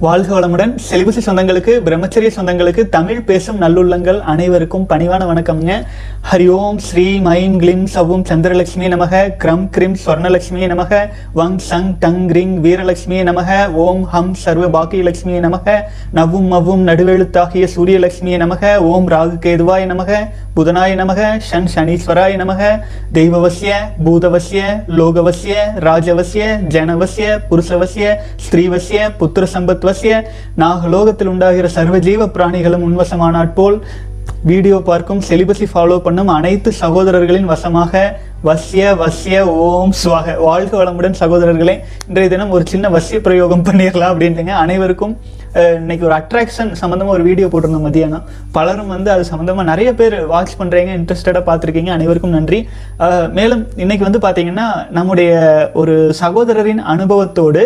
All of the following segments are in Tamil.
வாழ்க வளமுடன். செலிபசி சொந்தங்களுக்கு பிரம்மச்சரிய சொந்தங்களுக்கு தமிழ் பேசும் நல்லுள்ளங்கள் அனைவருக்கும் பணிவான வணக்கம்ங்க. ஹரி ஓம் ஸ்ரீ மைம் கிளிம் சவும் சந்திரலட்சுமி நமக. கிரம் கிரிம் ஸ்வர்ணலட்சுமி நமக. வங் சங் டங் ரிங் வீரலட்சுமி நமக. ஓம் ஹம் சர்வ பாக்கியலட்சுமி நமக. நவும் மவும் நடுவெழுத்தாகிய சூரியலட்சுமி நமக. ஓம் ராகு கேதுவாய் நமக. புதனாய நமக ஷன் சனீஸ்வராய நமக தெய்வவசிய பூதவசிய லோகவசிய ராஜவசிய ஜனவசிய புருஷவசிய ஸ்திரீவசிய புத்திர சம்பத்வசிய நாகலோகத்தில் உண்டாகிற சர்வ ஜீவ பிராணிகளும் உன்வசமானாற் போல் வீடியோ பார்க்கும் செலிபஸை ஃபாலோ பண்ணும் அனைத்து சகோதரர்களின் வசமாக வசிய வசிய ஓம் சுவாக. வாழ்க வளமுடன் சகோதரர்களே இன்றைய தினம் ஒரு சின்ன வசிய பிரயோகம் பண்ணிடலாம் அப்படின்ட்டுங்க. அனைவருக்கும் இன்னைக்கு ஒரு அட்ராக்ஷன் சம்மந்தமாக ஒரு வீடியோ போட்டிருந்தோம் மதியானம் பலரும் வந்து அது சம்மந்தமாக நிறைய பேர் வாட்ச் பண்ணுறீங்க இன்ட்ரெஸ்டடாக பார்த்துருக்கீங்க. அனைவருக்கும் நன்றி. மேலும் இன்னைக்கு வந்து பார்த்தீங்கன்னா நம்முடைய ஒரு சகோதரரின் அனுபவத்தோடு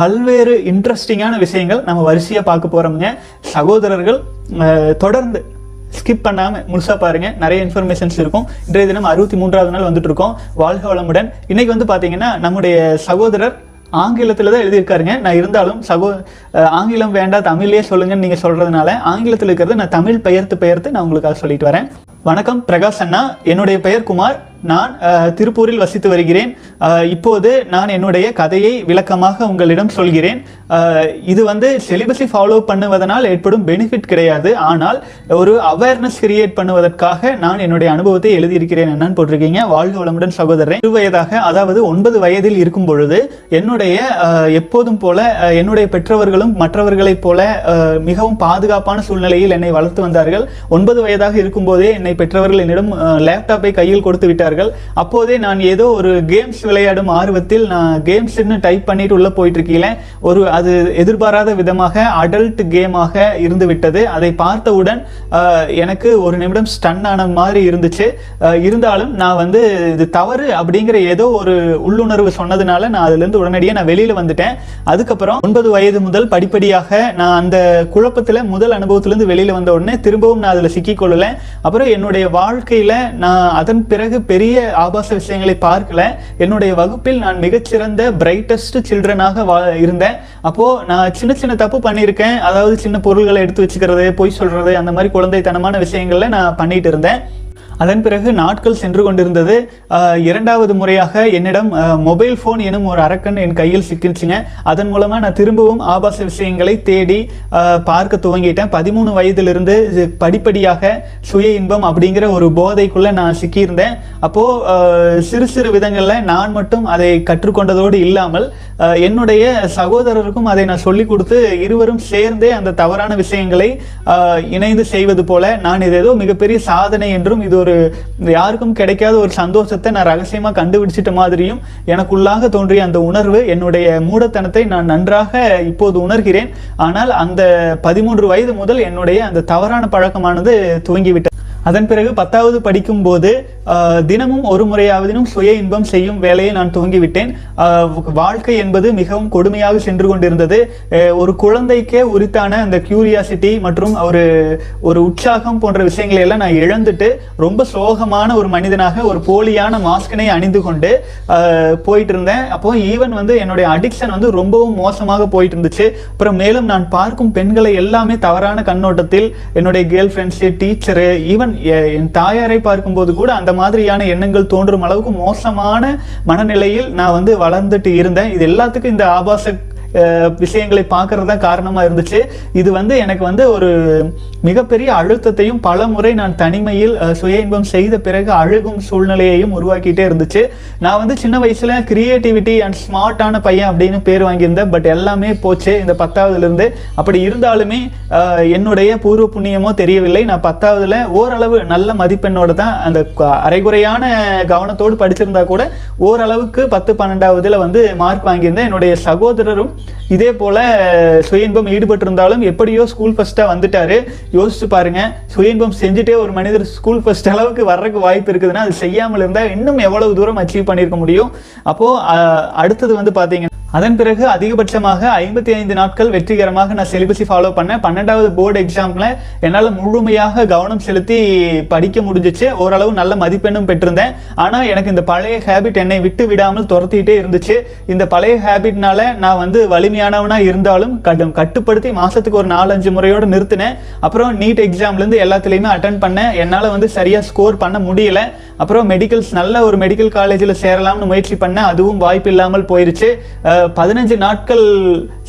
பல்வேறு இன்ட்ரெஸ்டிங்கான விஷயங்கள் நம்ம வரிசையாக பார்க்க போகிறோமுங்க சகோதரர்கள் தொடர்ந்து ஸ்கிப் பண்ணாமல் முழுசா பாருங்க. நிறைய இன்ஃபர்மேஷன்ஸ் இருக்கும். இன்றைய தினம் அறுபத்தி மூன்றாவது நாள் வந்துட்டு இருக்கோம். வாழ்க வளமுடன். இன்னைக்கு வந்து பார்த்தீங்கன்னா நம்முடைய சகோதரர் ஆங்கிலத்தில் தான் எழுதியிருக்காருங்க. நான் இருந்தாலும் சகோ ஆங்கிலம் வேண்டாம் தமிழ்லேயே சொல்லுங்கன்னு நீங்கள் சொல்கிறதுனால ஆங்கிலத்தில் இருக்கிறது நான் தமிழ் பெயர்த்து பெயர்த்து நான் உங்களுக்காக சொல்லிட்டு வரேன். வணக்கம் பிரகாஷ் அண்ணா. என்னுடைய பெயர் குமார். நான் திருப்பூரில் வசித்து வருகிறேன். இப்போது நான் என்னுடைய கதையை விளக்கமாக உங்களிடம் சொல்கிறேன். இது வந்து செலிபஸை ஃபாலோ பண்ணுவதனால் ஏற்படும் பெனிஃபிட் கிடையாது. ஆனால் ஒரு அவேர்னஸ் கிரியேட் பண்ணுவதற்காக நான் என்னுடைய அனுபவத்தை எழுதியிருக்கிறேன். என்னன்னு போட்டிருக்கீங்க? வாழ்க வளமுடன் சகோதரன். இரு வயதாக அதாவது ஒன்பது வயதில் இருக்கும் பொழுது என்னுடைய எப்போதும் போல என்னுடைய பெற்றவர்களும் மற்றவர்களைப் போல மிகவும் பாதுகாப்பான சூழ்நிலையில் என்னை வளர்த்து வந்தார்கள். ஒன்பது வயதாக இருக்கும்போதே என்னை பெற்றவர்கள் என்னிடம் லேப்டாப்பை கையில் கொடுத்து விட்டார்கள் அப்போதே நான் ஏதோ ஒரு கேம்ஸ் விளையாடும் ஆர்வத்தில் நான் கேம்ஸ்னு டைப் பண்ணிட்டு உள்ள போயிட்டு இருக்கீங்களே ஒரு அது எதிர்பாராத விதமாக அடல்ட் கேமாக இருந்து விட்டது அதை பார்த்தவுடன் எனக்கு ஒரு நிமிடம் ஸ்டன் ஆன மாதிரி இருந்துச்சு. இருந்தாலும் நான் வந்து இது தவறு அப்படிங்கிற ஏதோ ஒரு உள்ளுணர்வு சொன்னதுனால நான் அதுலேருந்து உடனடியாக நான் வெளியில் வந்துட்டேன். அதுக்கப்புறம் ஒன்பது வயது முதல் படிப்படியாக நான் அந்த குழப்பத்தில் முதல் அனுபவத்திலேருந்து வெளியில் வந்த உடனே திரும்பவும் நான் அதில் சிக்கிக்கொள்ளலை. அப்புறம் என்னுடைய வாழ்க்கையில் நான் அதன் பிறகு பெரிய பெரிய ஆபாச விஷயங்களை பார்க்கல. என்னுடைய வகுப்பில் நான் மிகச்சிறந்த பிரைட்டஸ்ட் சில்ட்ரனாக வா இருந்தேன். அப்போ நான் சின்ன சின்ன தப்பு பண்ணியிருக்கேன். அதாவது சின்ன பொருள்களை எடுத்து வச்சுக்கிறது பொய் சொல்றது அந்த மாதிரி குழந்தைத்தனமான விஷயங்களில் நான் பண்ணிட்டு இருந்தேன். அதன் பிறகு நாட்கள் சென்று கொண்டிருந்தது. இரண்டாவது முறையாக என்னிடம் மொபைல் ஃபோன் எனும் ஒரு அரக்கன் என் கையில் சிக்கிச்சுங்க அதன் மூலமாக நான் திரும்பவும் ஆபாச விஷயங்களை தேடி பார்க்க துவங்கிட்டேன். பதிமூணு வயதிலிருந்து படிப்படியாக சுய இன்பம் அப்படிங்கிற ஒரு போதைக்குள்ளே நான் சிக்கியிருந்தேன். அப்போது சிறு சிறு விதங்களில் நான் மட்டும் அதை கற்றுக்கொண்டதோடு இல்லாமல் என்னுடைய சகோதரருக்கும் அதை நான் சொல்லிக் கொடுத்து இருவரும் சேர்ந்தே அந்த தவறான விஷயங்களை இணைந்து செய்வது போல நான் இது ஏதோ மிகப்பெரிய சாதனை என்றும் இது ஒரு யாருக்கும் கிடைக்காத ஒரு சந்தோஷத்தை நான் ரகசியமா கண்டுபிடிச்சிட்ட மாதிரியும் எனக்குள்ளாக தோன்றிய அந்த உணர்வு என்னுடைய மூடத்தனத்தை நான் நன்றாக இப்போது உணர்கிறேன். ஆனால் அந்த பதிமூன்று வயது முதல் என்னுடைய அந்த தவறான பழக்கமானது துவங்கிவிட்டது. அதன் பிறகு பத்தாவது படிக்கும்போது தினமும் ஒரு முறையாவதினும் சுய இன்பம் செய்யும் வேலையை நான் துவங்கிவிட்டேன். வாழ்க்கை என்பது மிகவும் கொடுமையாக சென்று கொண்டிருந்தது. ஒரு குழந்தைக்கே உரித்தான அந்த கியூரியாசிட்டி மற்றும் ஒரு ஒரு உற்சாகம் போன்ற விஷயங்களை எல்லாம் நான் இழந்துட்டு ரொம்ப சோகமான ஒரு மனிதனாக ஒரு போலியான மாஸ்கினை அணிந்து கொண்டு போயிட்டு இருந்தேன் அப்போ ஈவன் வந்து என்னுடைய அடிக்ஷன் வந்து ரொம்பவும் மோசமாக போயிட்டு இருந்துச்சு அப்புறம் மேலும் நான் பார்க்கும் பெண்களை எல்லாமே தவறான கண்ணோட்டத்தில் என்னுடைய கேர்ள் ஃப்ரெண்ட்ஸு டீச்சரு ஈவன் என் தாயாரை பார்க்கும்போது கூட அந்த மாதிரியான எண்ணங்கள் தோன்றும் அளவுக்கு மோசமான மனநிலையில் நான் வந்து வளர்ந்துட்டு இருந்தேன். இது எல்லாத்துக்கும் இந்த ஆபாச விஷயங்களை பார்க்கறது தான் காரணமாக இருந்துச்சு. இது வந்து எனக்கு வந்து ஒரு மிகப்பெரிய அழுத்தத்தையும் பல முறை நான் தனிமையில் சுய இன்பம் செய்த பிறகு அழுகும் சூழ்நிலையையும் உருவாக்கிட்டே இருந்துச்சு. நான் வந்து சின்ன வயசில் கிரியேட்டிவிட்டி அண்ட் ஸ்மார்ட்டான பையன் அப்படின்னு பேர் வாங்கியிருந்தேன். பட் எல்லாமே போச்சு இந்த பத்தாவதுலேருந்து. அப்படி இருந்தாலுமே என்னுடைய பூர்வ புண்ணியமோ தெரியவில்லை. நான் பத்தாவதுல ஓரளவு நல்ல மதிப்பெண்ணோட தான் அந்த அரைகுறையான கவனத்தோடு படிச்சிருந்தா கூட ஓரளவுக்கு பத்து பன்னெண்டாவதுல வந்து மார்க் வாங்கியிருந்தேன். என்னுடைய சகோதரரும் இதே போல சுயன்பம் ஈடுபட்டிருந்தாலும் எப்படியோ ஸ்கூல் ஃபஸ்ட்டாக வந்துட்டாரு. யோசிச்சு பாருங்க சுயன்பம் செஞ்சுட்டே ஒரு மனிதர் ஸ்கூல் ஃபஸ்ட் அளவுக்கு வர்றதுக்கு வாய்ப்பு இருக்குதுன்னா அது செய்யாமல் இருந்தா இன்னும் எவ்வளவு தூரம் அச்சீவ் பண்ணியிருக்க முடியும்? அப்போ அஹ், அடுத்தது வந்து பாத்தீங்கன்னா அதன் பிறகு அதிகபட்சமாக ஐம்பத்தி ஐந்து நாட்கள் வெற்றிகரமாக நான் சிலிபஸை ஃபாலோ பண்ணேன். பன்னெண்டாவது போர்டு எக்ஸாமில் என்னால் முழுமையாக கவனம் செலுத்தி படிக்க முடிஞ்சிச்சு. ஓரளவு நல்ல மதிப்பெண்ணும் பெற்றிருந்தேன். ஆனால் எனக்கு இந்த பழைய ஹேபிட் என்னை விட்டு விடாமல் துரத்திக்கிட்டே இருந்துச்சு. இந்த பழைய ஹேபிட்னால நான் வந்து வலிமையானவனாக இருந்தாலும் கடும் கட்டுப்படுத்தி மாதத்துக்கு ஒரு நாலஞ்சு முறையோடு நிறுத்தினேன். அப்புறம் நீட் எக்ஸாம்லேருந்து எல்லாத்துலேயுமே அட்டன் பண்ணேன். என்னால் வந்து சரியாக ஸ்கோர் பண்ண முடியல. அப்புறம் மெடிக்கல்ஸ் நல்ல ஒரு மெடிக்கல் காலேஜில் சேரலாம்னு முயற்சி பண்ணேன். அதுவும் வாய்ப்பு இல்லாமல் போயிருச்சு பதினஞ்சு நாட்கள்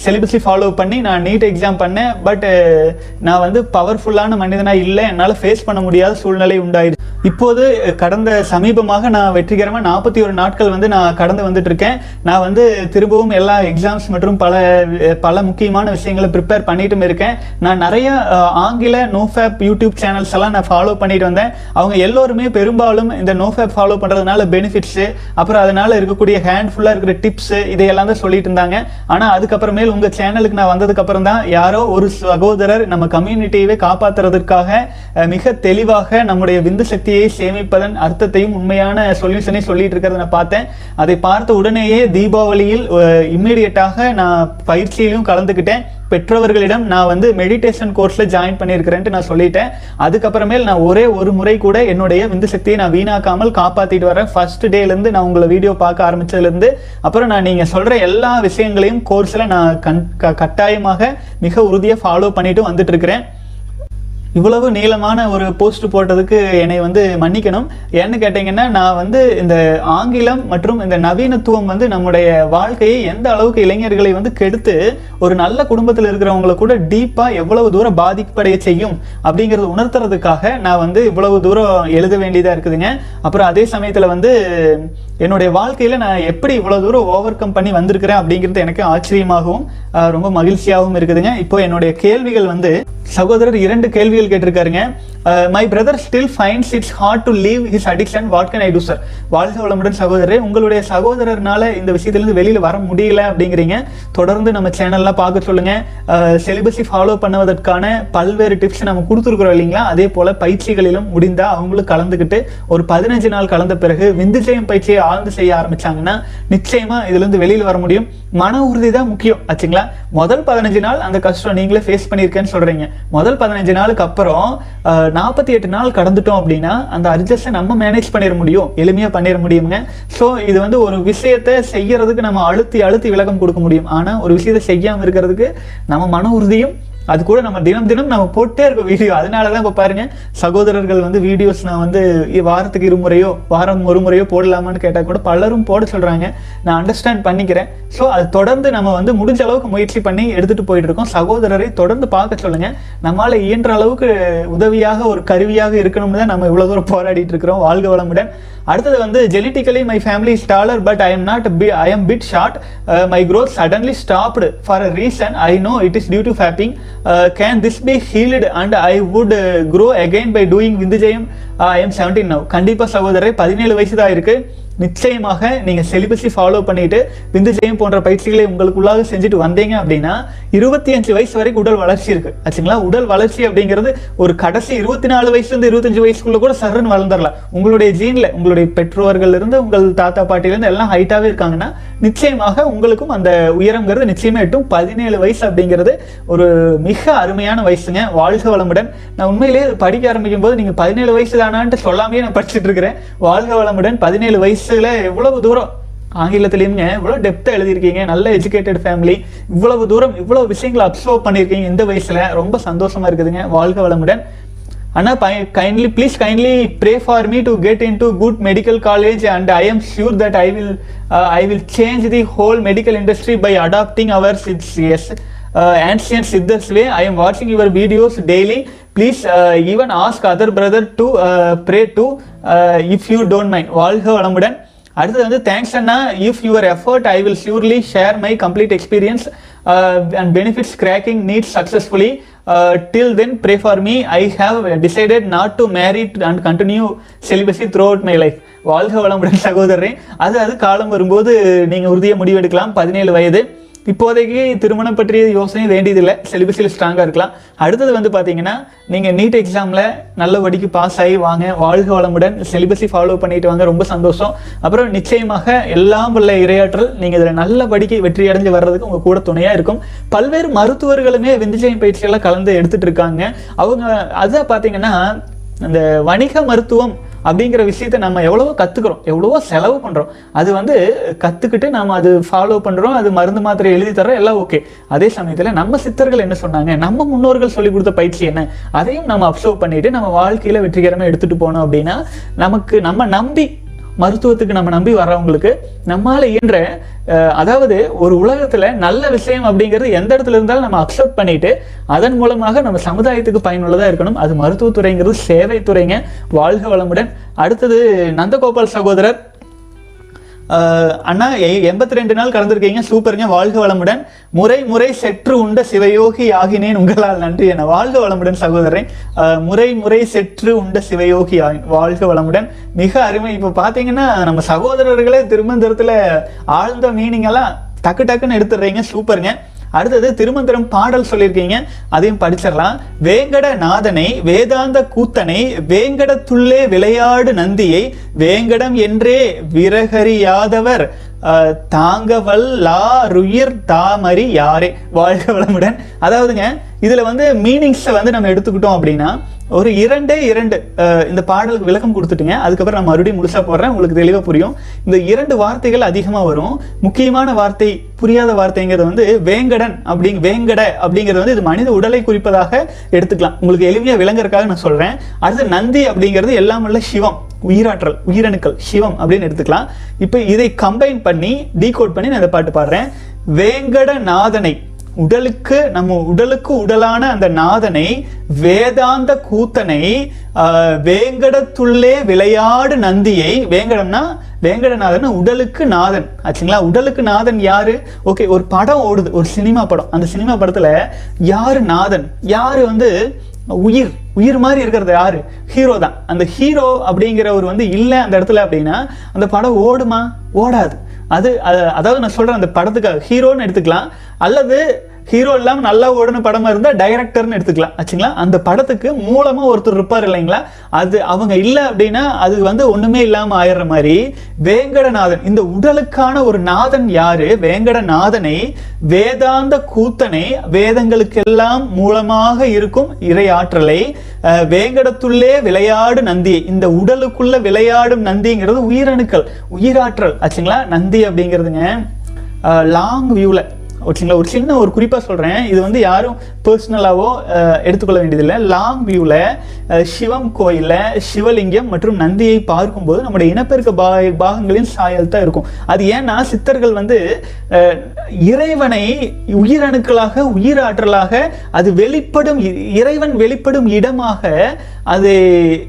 செலிபஸை ஃபாலோ பண்ணி நான் நீட் எக்ஸாம் பண்ணேன். பட் நான் வந்து பவர்ஃபுல்லான மனிதனாக இல்லை. என்னால் ஃபேஸ் பண்ண முடியாத சூழ்நிலை உண்டாயிருச்சு இப்போது கடந்த சமீபமாக நான் வெற்றிகரமாக நாற்பத்தி ஒரு நாட்கள் வந்து நான் கடந்து வந்துட்டு இருக்கேன் நான் வந்து திரும்பவும் எல்லா எக்ஸாம்ஸ் மற்றும் பல பல முக்கியமான விஷயங்களை ப்ரிப்பேர் பண்ணிட்டும் இருக்கேன். நான் நிறைய ஆங்கில நோஃபேப் யூடியூப் சேனல்ஸ் எல்லாம் நான் ஃபாலோ பண்ணிட்டு வந்தேன். அவங்க எல்லோருமே பெரும்பாலும் இந்த நோஃபேப் ஃபாலோ பண்ணுறதுனால பெனிஃபிட்ஸு அப்புறம் அதனால் இருக்கக்கூடிய ஹேண்ட்ஃபுல்லாக இருக்கிற டிப்ஸு இதையெல்லாம் தான் சொல்லிட்டு இருந்தாங்க ஆனால் அதுக்கப்புறமேல் உங்கள் சேனலுக்கு நான் வந்ததுக்கு அப்புறம் தான் யாரோ ஒரு சகோதரர் நம்ம கம்யூனிட்டியவே காப்பாற்றுறதுக்காக மிக தெளிவாக நம்முடைய விந்து சக்தியை சேமிப்பதன் அர்த்தத்தையும் உண்மையான சொல்யூஷனை சொல்லிட்டு இருக்கிறத நான் பார்த்தேன். அதை பார்த்த உடனேயே தீபாவளியில் இம்மிடியட்டாக நான் பயிற்சியிலும் கலந்துக்கிட்டேன். பெற்றவர்களிடம் நான் வந்து மெடிடேஷன் கோர்ஸில் ஜாயின் பண்ணியிருக்கிறேன்ட்டு நான் சொல்லிட்டேன். அதுக்கப்புறமேல் நான் ஒரே ஒரு முறை கூட என்னுடைய விந்து சக்தியை நான் வீணாக்காமல் காப்பாற்றிட்டு வரேன் ஃபர்ஸ்ட் டேலேருந்து நான் உங்களை வீடியோ பார்க்க ஆரம்பித்ததுலேருந்து அப்புறம் நான் நீங்கள் சொல்கிற எல்லா விஷயங்களையும் கோர்ஸில் நான் கண் க- கட்டாயமாக மிக உறுதியாக ஃபாலோ பண்ணிட்டு வந்துட்டு இருக்கிறேன். இவ்வளவு நீளமான ஒரு போஸ்ட் போட்டதுக்கு என்னை வந்து மன்னிக்கணும். ஏன்னு கேட்டிங்கன்னா நான் வந்து இந்த ஆங்கிலம் மற்றும் இந்த நவீனத்துவம் வந்து நம்முடைய வாழ்க்கையை எந்த அளவுக்கு இளைஞர்களை வந்து கெடுத்து ஒரு நல்ல குடும்பத்தில் இருக்கிறவங்கள கூட டீப்பாக எவ்வளவு தூரம் பாதிப்படைய செய்யும் அப்படிங்கிறத உணர்த்துறதுக்காக நான் வந்து இவ்வளவு தூரம் எழுத வேண்டியதாக இருக்குதுங்க. அப்புறம் அதே சமயத்தில் வந்து என்னுடைய வாழ்க்கையில நான் எப்படி இவ்வளவு தூரம் ஓவர் கம் பண்ணி வந்திருக்கிறேன் அப்படிங்கிறது எனக்கு ஆச்சரியமாகவும் ரொம்ப மகிழ்ச்சியாகவும் இருக்குதுங்க. இப்போ என்னுடைய கேள்விகள் வந்து சகோதரர் இரண்டு கேள்விகள் கேட்டிருக்காருங்க. My brother still finds it's hard to leave his addiction what can I do sir வாழ்க வளமுடன் சகோதரர். உங்களுடைய சகோதரர்னால இந்த விஷயத்துலேருந்து வெளியில வர முடியல அப்படிங்கிறீங்க. தொடர்ந்து நம்ம சேனல்லாம் பார்க்க சொல்லுங்க. சிலிபஸை ஃபாலோ பண்ணுவதற்கான பல்வேறு டிப்ஸ் நம்ம கொடுத்துருக்குறோம் இல்லைங்களா? அதே போல பயிற்சிகளிலும் முடிந்தால் அவங்களும் கலந்துக்கிட்டு ஒரு பதினஞ்சு நாள் கலந்த பிறகு விந்துஜயம் பயிற்சியை ஆழ்ந்து செய்ய ஆரம்பிச்சாங்கன்னா நிச்சயமா இதுல இருந்து வெளியில வர முடியும். மன உறுதி தான் முக்கியம் ஆச்சுங்களா? முதல் பதினஞ்சு நாள் அந்த கஷ்டம் நீங்களே ஃபேஸ் பண்ணியிருக்கேன்னு சொல்றீங்க. முதல் பதினஞ்சு நாளுக்கு அப்புறம் நாற்பத்தி எட்டு நாள் கடந்துட்டோம் அப்படின்னா அந்த அட்ஜஸ்டை நம்ம மேனேஜ் பண்ணிட முடியும். எளிமையா பண்ணிட முடியுங்க. ஸோ இது வந்து ஒரு விஷயத்தை செய்யறதுக்கு நம்ம அழுத்தி அழுத்தி விளக்கம் கொடுக்க முடியும். ஆனா ஒரு விஷயத்தை செய்யாம இருக்கிறதுக்கு நம்ம மன உறுதியும் அது கூட நம்ம தினம் தினம் நம்ம போட்டே இருக்கோம் வீடியோ அதனால தான் இப்போ பாருங்க சகோதரர்கள் வந்து வீடியோஸ் நான் வந்து வாரத்துக்கு இருமுறையோ வாரம் ஒரு முறையோ போடலாமான்னு கேட்டால் கூட பலரும் போட சொல்றாங்க. நான் அண்டர்ஸ்டாண்ட் பண்ணிக்கிறேன். ஸோ அது தொடர்ந்து நம்ம வந்து முடிஞ்ச அளவுக்கு முயற்சி பண்ணி எடுத்துட்டு போயிட்டு இருக்கோம். சகோதரரை தொடர்ந்து பார்க்க சொல்லுங்க. நம்மளால இயன்ற அளவுக்கு உதவியாக ஒரு கருவியாக இருக்கணும்னு தான் நம்ம இவ்வளவு தூரம் போராடிட்டு இருக்கிறோம். வாழ்க வளமுடன். அடுத்தது வந்து genetically my family is taller but I am not I am bit short my growth suddenly stopped for a reason i know it is due to fapping uh, can this be healed and i would uh, grow again by doing am seventeen i am 17 now. கண்டிப்பா பதினேழு வயசு தான் இருக்கு. நிச்சயமாக நீங்க செலிபஸை ஃபாலோ பண்ணிட்டு விந்து ஜெயம் போன்ற பயிற்சிகளை உங்களுக்குள்ளாக செஞ்சுட்டு வந்தீங்க அப்படின்னா இருபத்தி அஞ்சு வயசு வரைக்கும் உடல் வளர்ச்சி இருக்கு. ஆச்சுங்களா? உடல் வளர்ச்சி அப்படிங்கிறது ஒரு கடைசி இருபத்தி நாலு வயசுலேருந்து இருபத்தஞ்சு வயசுக்குள்ள கூட சர்ன்னு வளர்ந்துடலாம் உங்களுடைய ஜீனில் உங்களுடைய பெற்றோர்கள் இருந்து உங்கள் தாத்தா பாட்டிலேருந்து எல்லாம் ஹைட்டாவே இருக்காங்கன்னா நிச்சயமாக உங்களுக்கும் அந்த உயரங்கிறது நிச்சயமே எட்டும். பதினேழு வயசு அப்படிங்கிறது ஒரு மிக அருமையான வயசுங்க. வாழ்க வளமுடன். நான் உண்மையிலேயே படிக்க ஆரம்பிக்கும் போது நீங்க பதினேழு வயசு தானான்ட்டு சொல்லாமே நான் படிச்சுட்டு இருக்கிறேன். வாழ்க வளமுடன் பதினேழு வயசுல எவ்வளவு தூரம்? ஆங்கிலத்திலயுமே இவ்வளோ டெப்த்தாக எழுதியிருக்கீங்க நல்ல எஜுகேட்டட் ஃபேமிலி இவ்வளவு தூரம் இவ்வளவு விஷயங்களை அப்சர்வ் பண்ணியிருக்கீங்க இந்த வயசுல. ரொம்ப சந்தோஷமா இருக்குதுங்க. வாழ்க வளமுடன். அண்ணா kindly please kindly pray for me to get into good medical college and I am sure that I will I will change the whole medical industry by adapting our Siddhas as ancient Siddhars way I am வாட்சிங் your videos daily please even ask other brother to pray too if you don't mind வாழ்க வளமுடன். அடுத்தது வந்து thanks Anna. If your effort I will surely share my complete experience and benefits cracking NEET successfully till then pray for me I have decided not to marry and continue celibacy throughout my life வாழ்க வளமுடன் சகோதரரே. அது அது காலம் வரும்போது நீங்கள் உறுதியாக முடிவெடுக்கலாம். பதினேழு வயது. இப்போதைக்கு திருமணம் பற்றிய யோசனை வேண்டியதில்லை. சிலிபஸில் ஸ்ட்ராங்காக இருக்கலாம். அடுத்தது வந்து பார்த்தீங்கன்னா நீங்கள் நீட் எக்ஸாமில் நல்லபடிக்கு பாஸ் ஆகி வாங்க வாழ்க வளமுடன் சிலிபஸை ஃபாலோ பண்ணிட்டு வாங்க ரொம்ப சந்தோஷம். அப்புறம் நிச்சயமாக எல்லாம் உள்ள இரையாற்றல் நீங்கள் இதில் நல்லபடிக்கு வெற்றி அடைஞ்சு வர்றதுக்கு உங்கள் கூட துணையாக இருக்கும். பல்வேறு மருத்துவர்களுமே விந்துஜயம் பயிற்சியெல்லாம் கலந்து எடுத்துகிட்டு இருக்காங்க. அவங்க அதை பார்த்தீங்கன்னா அந்த வணிக மருத்துவம் அப்படிங்கிற விஷயத்தை நம்ம எவ்வளவோ கத்துக்கிறோம் எவ்வளவோ செலவு பண்றோம். அது வந்து கத்துக்கிட்டு நம்ம அது ஃபாலோ பண்றோம் அது மருந்து மாத்திரை எழுதி தரோம் எல்லாம் ஓகே அதே சமயத்துல நம்ம சித்தர்கள் என்ன சொன்னாங்க? நம்ம முன்னோர்கள் சொல்லி கொடுத்த பயிற்சி என்ன? அதையும் நம்ம அப்சர்வ் பண்ணிட்டு நம்ம வாழ்க்கையில வெற்றிகரமா எடுத்துட்டு போனோம் அப்படின்னா நமக்கு நம்ம நம்பி மருத்துவத்துக்கு நம்ம நம்பி வர்றவங்களுக்கு நம்மால இயன்ற அதாவது ஒரு உலகத்துல நல்ல விஷயம் அப்படிங்கிறது எந்த இடத்துல இருந்தாலும் நம்ம அக்செப்ட் பண்ணிட்டு அதன் மூலமாக நம்ம சமுதாயத்துக்கு பயனுள்ளதா இருக்கணும். அது மருத்துவத்துறைங்கிறது சேவை துறைங்க வாழ்க வளமுடன். அடுத்தது நந்தகோபால் சகோதரர். அண்ணா எண்பத்தி ரெண்டு நாள் கலந்துருக்கீங்க. சூப்பருங்க. வாழ்க வளமுடன். முறை முறை செற்று உண்ட சிவயோகி ஆகினேன். உங்களால் நன்றி என வாழ்க வளமுடன் சகோதரன் முறை முறை செற்று உண்ட சிவயோகி வாழ்க வளமுடன். மிக அருமை. இப்போ பார்த்தீங்கன்னா நம்ம சகோதரர்களே திருமந்திரத்தில் ஆழ்ந்த மீனிங் எல்லாம் டக்கு டக்குன்னு எடுத்துடுறீங்க. சூப்பருங்க. அடுத்தது திருமந்திரம் பாடல் சொல்லியிருக்கீங்க. அதையும் படிச்சிடலாம். வேங்கட நாதனை வேதாந்த கூத்தனை வேங்கடத்துள்ளே விளையாடு நந்தியை வேங்கடம் என்றே விரகரியாதவர் அஹ், தாங்கவல் லா ருயிர் தாமரி யாரே? வாழ்க வளமுடன். அதாவதுங்க இதில் வந்து மீனிங்ஸை வந்து நம்ம எடுத்துக்கிட்டோம் அப்படின்னா ஒரு இரண்டே இரண்டு இந்த பாடலுக்கு விளக்கம் கொடுத்துட்டுங்க. அதுக்கப்புறம் நான் மறுபடியும் முழுசாக போடுறேன். உங்களுக்கு தெளிவாக புரியும். இந்த இரண்டு வார்த்தைகள் அதிகமாக வரும். முக்கியமான வார்த்தை புரியாத வார்த்தைங்கிறது வந்து வேங்கடன் அப்படிங்க வேங்கட அப்படிங்கிறது வந்து இது மனித உடலை குறிப்பதாக எடுத்துக்கலாம். உங்களுக்கு எளிமையாக விளங்குறதுக்காக நான் சொல்கிறேன் அடுத்து நந்தி அப்படிங்கிறது எல்லாம் உள்ள சிவம் உயிராற்றல் உயிரணுக்கள் சிவம் அப்படின்னு எடுத்துக்கலாம். இப்போ இதை கம்பைன் பண்ணி டீகோட் பண்ணி நான் இந்த பாட்டு பாடுறேன். வேங்கட நாதனை உடலுக்கு நம்ம உடலுக்கு உடலான அந்த நாதனை வேதாந்த கூத்தனை வேங்கடத்துள்ளே விளையாடு நந்தியை வேங்கடம்னா வேங்கடநாதன் உடலுக்கு நாதன். ஆச்சுங்களா? உடலுக்கு நாதன் யாரு? ஓகே ஒரு படம் ஓடுது ஒரு சினிமா படம். அந்த சினிமா படத்துல யாரு நாதன்? யாரு வந்து உயிர்? உயிர் மாதிரி இருக்கிறது யாரு? ஹீரோ தான். அந்த ஹீரோ அப்படிங்கிறவர் வந்து இல்லை அந்த இடத்துல அப்படின்னா அந்த படம் ஓடுமா? ஓடாது. அது அதாவது நான் சொல்கிறேன் அந்த படத்துக்கு ஹீரோன்னு எடுத்துக்கலாம். அல்லது ஹீரோ இல்லாமல் நல்லா ஓடுன படமாக இருந்தால் டைரக்டர்னு எடுத்துக்கலாம். ஆச்சுங்களா? அந்த படத்துக்கு மூலமாக ஒருத்தர் இருப்பார் இல்லைங்களா? அது அவங்க இல்லை அப்படின்னா அது வந்து ஒன்றுமே இல்லாமல் ஆயிடுற மாதிரி வேங்கடநாதன். இந்த உடலுக்கான ஒரு நாதன் யாரு? வேங்கடநாதனை வேதாந்த கூத்தனை வேதங்களுக்கெல்லாம் மூலமாக இருக்கும் இறையாற்றலை வேங்கடத்துள்ளே விளையாடு நந்தி. இந்த உடலுக்குள்ள விளையாடும் நந்திங்கிறது உயிரணுக்கள் உயிராற்றல். ஆச்சுங்களா? நந்தி அப்படிங்கிறதுங்க லாங் வியூவில் ஓகேங்களா ஒரு சின்ன ஒரு குறிப்பா சொல்றேன். இது வந்து யாரும் பர்சனலாகவோ எடுத்துக்கொள்ள வேண்டியதில்லை. லாங் வியூவில் சிவம் கோயிலில் சிவலிங்கம் மற்றும் நந்தியை பார்க்கும்போது நம்முடைய இனப்பெருக்க பா பாகங்களின் சாயல் தான் இருக்கும். அது ஏன்னா சித்தர்கள் வந்து இறைவனை உயிரணுக்களாக உயிராற்றலாக அது வெளிப்படும் இ- இறைவன் வெளிப்படும் இடமாக அது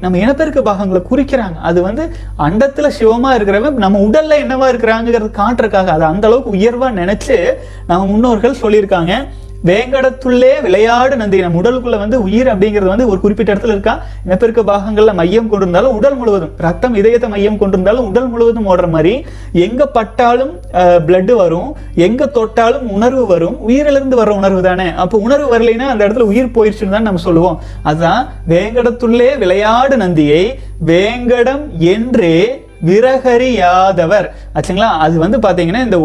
நம்ம இனப்பெருக்க பாகங்களை குறிக்கிறாங்க. அது வந்து அண்டத்தில் சிவமாக இருக்கிறவன் நம்ம உடலில் என்னவா இருக்கிறாங்கிறது காட்டுறதுக்காக அது அந்த அளவுக்கு உயர்வாக நினச்சி நம்ம முன்னோர்கள் சொல்லியிருக்காங்க. வேங்கடத்துள்ளே விளையாடு நந்தி நம்ம உடலுக்குள்ள வந்து உயிர் அப்படிங்கிறது வந்து ஒரு குறிப்பிட்ட இடத்துல இருக்கா? இனப்பெருக்க பாகங்கள்ல மையம் கொண்டிருந்தாலும் உடல் முழுவதும் ரத்தம் இதயத்தை மையம் கொண்டிருந்தாலும் உடல் முழுவதும் ஓடுற மாதிரி எங்க பட்டாலும் பிளட் வரும் எங்க தொட்டாலும் உணர்வு வரும் உயிரிலிருந்து வர்ற உணர்வு தானே? அப்போ உணர்வு வரலைன்னா அந்த இடத்துல உயிர் போயிடுச்சுன்னு தான் நம்ம சொல்லுவோம். அதுதான் வேங்கடத்துள்ளே விளையாடு நந்தியை வேங்கடம் என்றே விரகரியாதவர் ஆச்சுங்களா? அது வந்து பார்த்தீங்கன்னா இந்த